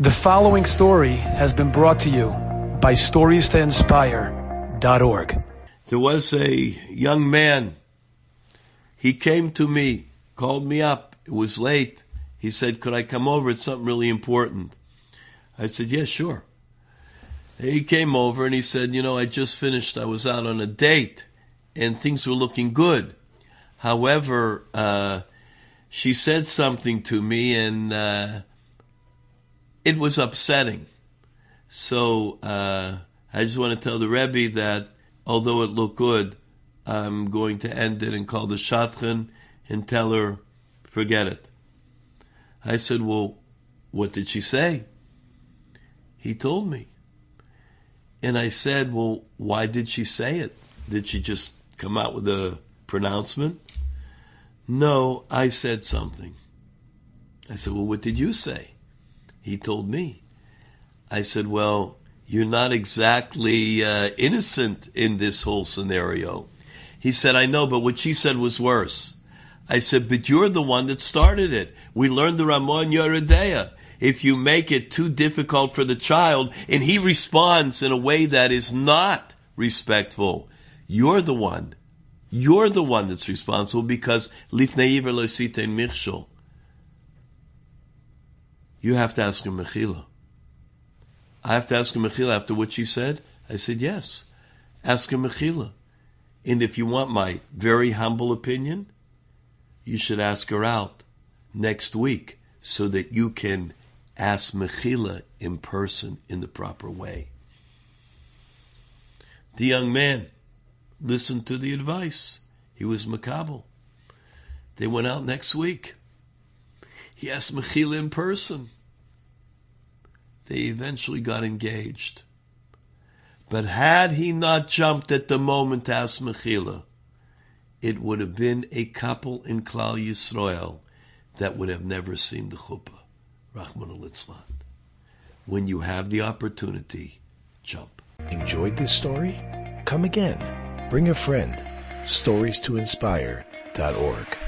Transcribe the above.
The following story has been brought to you by StoriesToInspire.org. There was a young man. He came to me, called me up. It was late. He said, Could I come over? It's something really important. I said, Yeah, sure. He came over and he said, You know, I just finished, I was out on a date and things were looking good. However, uh, she said something to me and uh, it was upsetting. So uh, I just want to tell the Rebbe that although it looked good, I'm going to end it and call the Shadchan and tell her, forget it. I said, well, what did she say? He told me. And I said, well, why did she say it? Did she just come out with a pronouncement? No, I said something. I said, well, what did you say? He told me. I said, Well, you're not exactly uh, innocent in this whole scenario. He said, I know, but what she said was worse. I said, But you're the one that started it. We learned the Ramon Yeridea. If you make it too difficult for the child and he responds in a way that is not respectful, you're the one. You're the one that's responsible because lifnei iver lo michshol. You have to ask him Mechila. I have to ask him Mechila after what she said? I said, yes. Ask him Mechila. And if you want my very humble opinion, you should ask her out next week so that you can ask Mechila in person in the proper way. The young man listened to the advice. He was Makabal. They went out next week. He asked Mechila in person. They eventually got engaged. But had he not jumped at the moment to ask Mechila, it would have been a couple in Klal Yisrael that would have never seen the chuppah. Rahman al When you have the opportunity, jump. Enjoyed this story? Come again. Bring a friend. Stories to inspire.org.